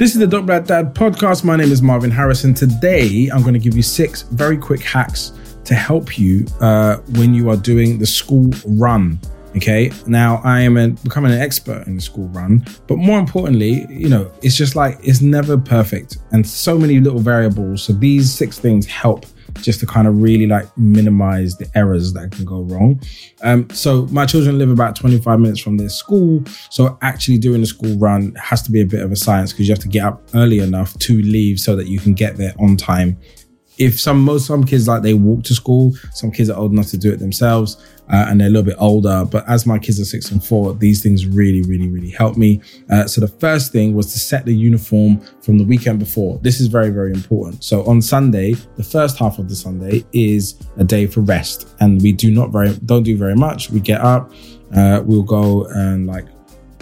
This is the Dope Black Dad podcast. My name is Marvyn Harrison. Today, I'm going to give you six very quick hacks to help you uh, when you are doing the school run. Okay. Now, I am a, becoming an expert in the school run, but more importantly, you know, it's just like it's never perfect and so many little variables. So these six things help just to kind of really like minimize the errors that can go wrong. Um, so my children live about 25 minutes from their school. So actually doing the school run has to be a bit of a science because you have to get up early enough to leave so that you can get there on time if some most some kids like they walk to school some kids are old enough to do it themselves uh, and they're a little bit older but as my kids are six and four these things really really really help me. Uh, so the first thing was to set the uniform from the weekend before. This is very very important. So on sunday the first half of the sunday is a day for rest and we do not very don't do very much. We get up uh, we'll go and like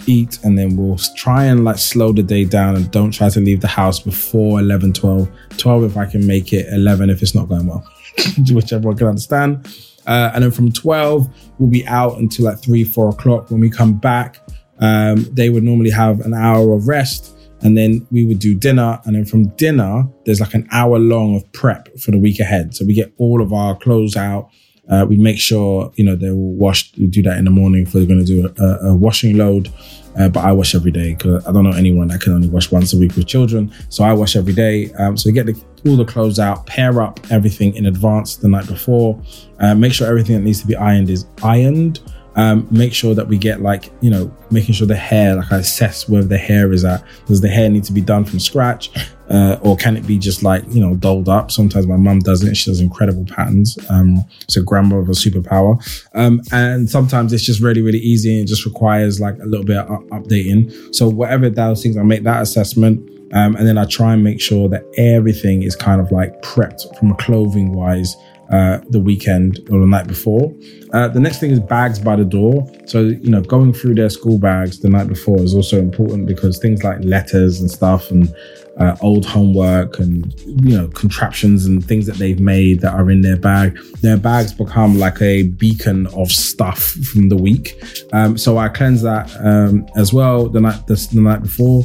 eat and then we'll try and like slow the day down and don't try to leave the house before 11 12 12 if i can make it 11 if it's not going well. Which everyone can understand. Uh, and then from 12 we'll be out until like 3 4 o'clock. When we come back um, they would normally have an hour of rest and then we would do dinner. And then from dinner there's like an hour long of prep for the week ahead. So we get all of our clothes out uh, we make sure you know they're washed. We do that in the morning if we're going to do a, a, washing load. Uh, but I wash every day because I don't know anyone that can only wash once a week with children. So I wash every day. Um, so we get the, all the clothes out, pair up everything in advance the night before. Uh, make sure everything that needs to be ironed is ironed. Um, make sure that we get like you know making sure the hair like I assess where the hair is at does the hair need to be done from scratch uh, or can it be just like you know dolled up sometimes my mum does it she does incredible patterns um, it's a grammar of a superpower um, and sometimes it's just really really easy and it just requires like a little bit of updating so whatever those things I make that assessment um, and then I try and make sure that everything is kind of like prepped from a clothing wise uh, the weekend or the night before. Uh, the next thing is bags by the door. So, you know, going through their school bags the night before is also important because things like letters and stuff and uh, old homework and, you know, contraptions and things that they've made that are in their bag, their bags become like a beacon of stuff from the week. Um, so I cleanse that um, as well the night, the, the night before.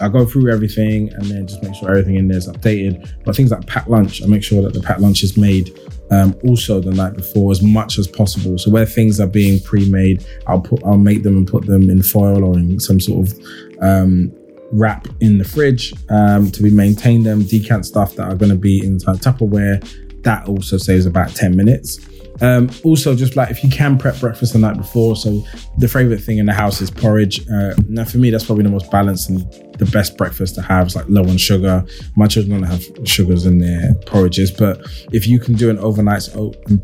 I go through everything and then just make sure everything in there is updated. But things like packed lunch, I make sure that the packed lunch is made um, also the night before as much as possible. So where things are being pre-made, I'll put I'll make them and put them in foil or in some sort of um, wrap in the fridge um, to be maintained. Them decant stuff that are going to be in Tupperware. That also saves about ten minutes. Um, also, just like if you can prep breakfast the night before. So the favorite thing in the house is porridge. Uh, now, for me, that's probably the most balanced and the best breakfast to have. It's like low on sugar. My children don't have sugars in their porridges, but if you can do an overnight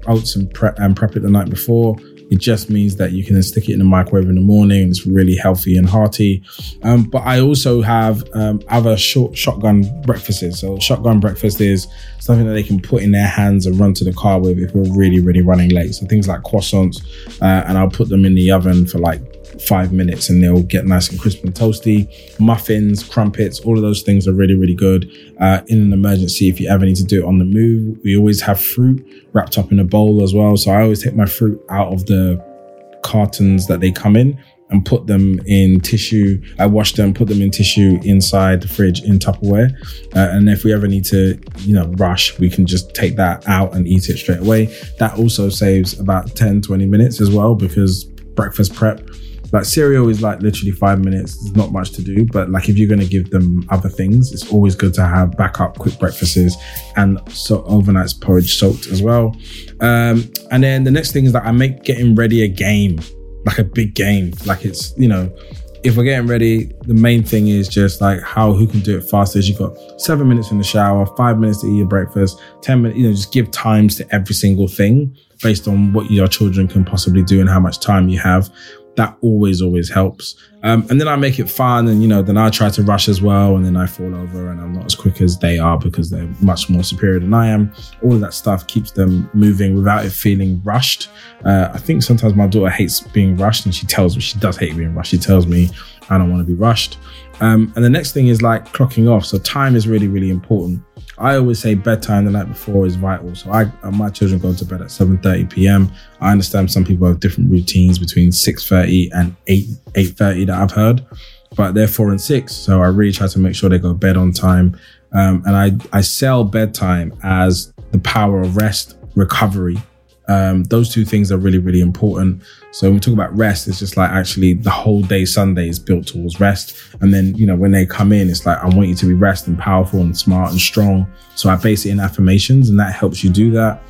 oats and prep and prep it the night before, it just means that you can then stick it in the microwave in the morning. It's really healthy and hearty. Um, but I also have um, other short shotgun breakfasts. So shotgun breakfast is something that they can put in their hands and run to the car with if we're really, really running late. So things like croissants, uh, and I'll put them in the oven for like five minutes and they'll get nice and crisp and toasty. Muffins, crumpets, all of those things are really, really good. Uh, in an emergency, if you ever need to do it on the move, we always have fruit wrapped up in a bowl as well. So I always take my fruit out of the cartons that they come in and put them in tissue. I wash them, put them in tissue inside the fridge in Tupperware. Uh, and if we ever need to, you know, rush, we can just take that out and eat it straight away. That also saves about 10, 20 minutes as well because breakfast prep like cereal is like literally five minutes. There's not much to do, but like if you're going to give them other things, it's always good to have backup quick breakfasts and so overnight porridge soaked as well. Um, and then the next thing is that I make getting ready a game, like a big game. Like it's you know if we're getting ready, the main thing is just like how who can do it fastest. You've got seven minutes in the shower, five minutes to eat your breakfast, ten minutes. You know, just give times to every single thing based on what your children can possibly do and how much time you have that always always helps um, and then i make it fun and you know then i try to rush as well and then i fall over and i'm not as quick as they are because they're much more superior than i am. All of that stuff keeps them moving without it feeling rushed. Uh, i think sometimes my daughter hates being rushed and she tells me she does hate being rushed. She tells me i don't want to be rushed. Um, and the next thing is like clocking off. So time is really really important. I always say bedtime the night before is vital. So I, uh, my children go to bed at 7:30 p.m. I understand some people have different routines between 6:30 and 8 8:30 that I've heard, but they're four and six, so I really try to make sure they go to bed on time. Um, and I I sell bedtime as the power of rest, recovery, um, those two things are really, really important. So when we talk about rest, it's just like actually the whole day Sunday is built towards rest. And then, you know, when they come in, it's like, I want you to be rest and powerful and smart and strong. So I base it in affirmations and that helps you do that.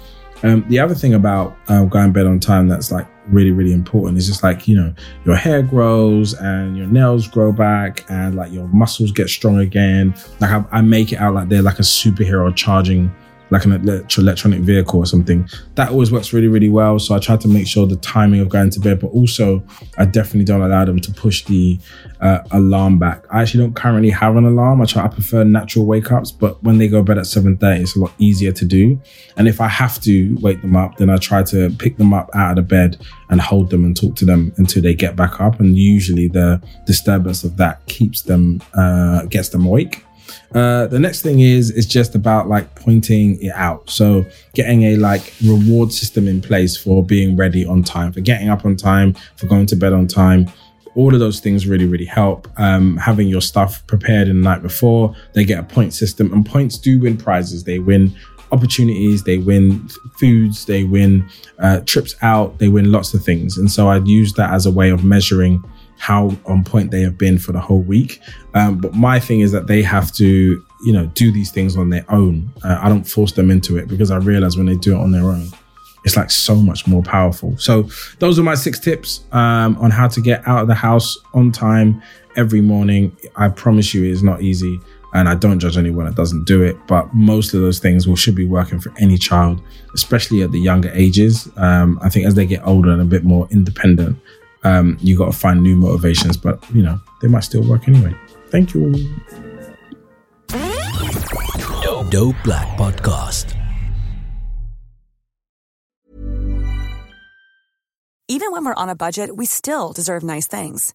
Um, the other thing about uh, going to bed on time that's like really, really important is just like, you know, your hair grows and your nails grow back and like your muscles get strong again. Like I, I make it out like they're like a superhero charging like an electronic vehicle or something. That always works really, really well. So I try to make sure the timing of going to bed, but also I definitely don't allow them to push the uh, alarm back. I actually don't currently have an alarm. I try, I prefer natural wake ups, but when they go to bed at 7.30, it's a lot easier to do. And if I have to wake them up, then I try to pick them up out of the bed and hold them and talk to them until they get back up. And usually the disturbance of that keeps them, uh, gets them awake. Uh, the next thing is is just about like pointing it out. So getting a like reward system in place for being ready on time, for getting up on time, for going to bed on time. All of those things really, really help. Um, having your stuff prepared in the night before, they get a point system, and points do win prizes. They win opportunities, they win foods, they win uh, trips out, they win lots of things. And so I'd use that as a way of measuring how on point they have been for the whole week. Um, but my thing is that they have to, you know, do these things on their own. Uh, I don't force them into it because I realize when they do it on their own, it's like so much more powerful. So those are my six tips um, on how to get out of the house on time every morning. I promise you, it's not easy. And I don't judge anyone that doesn't do it, but most of those things will should be working for any child, especially at the younger ages. Um, I think as they get older and a bit more independent, um, you got to find new motivations, but you know, they might still work anyway. Thank you. Dope Black Podcast. Even when we're on a budget, we still deserve nice things.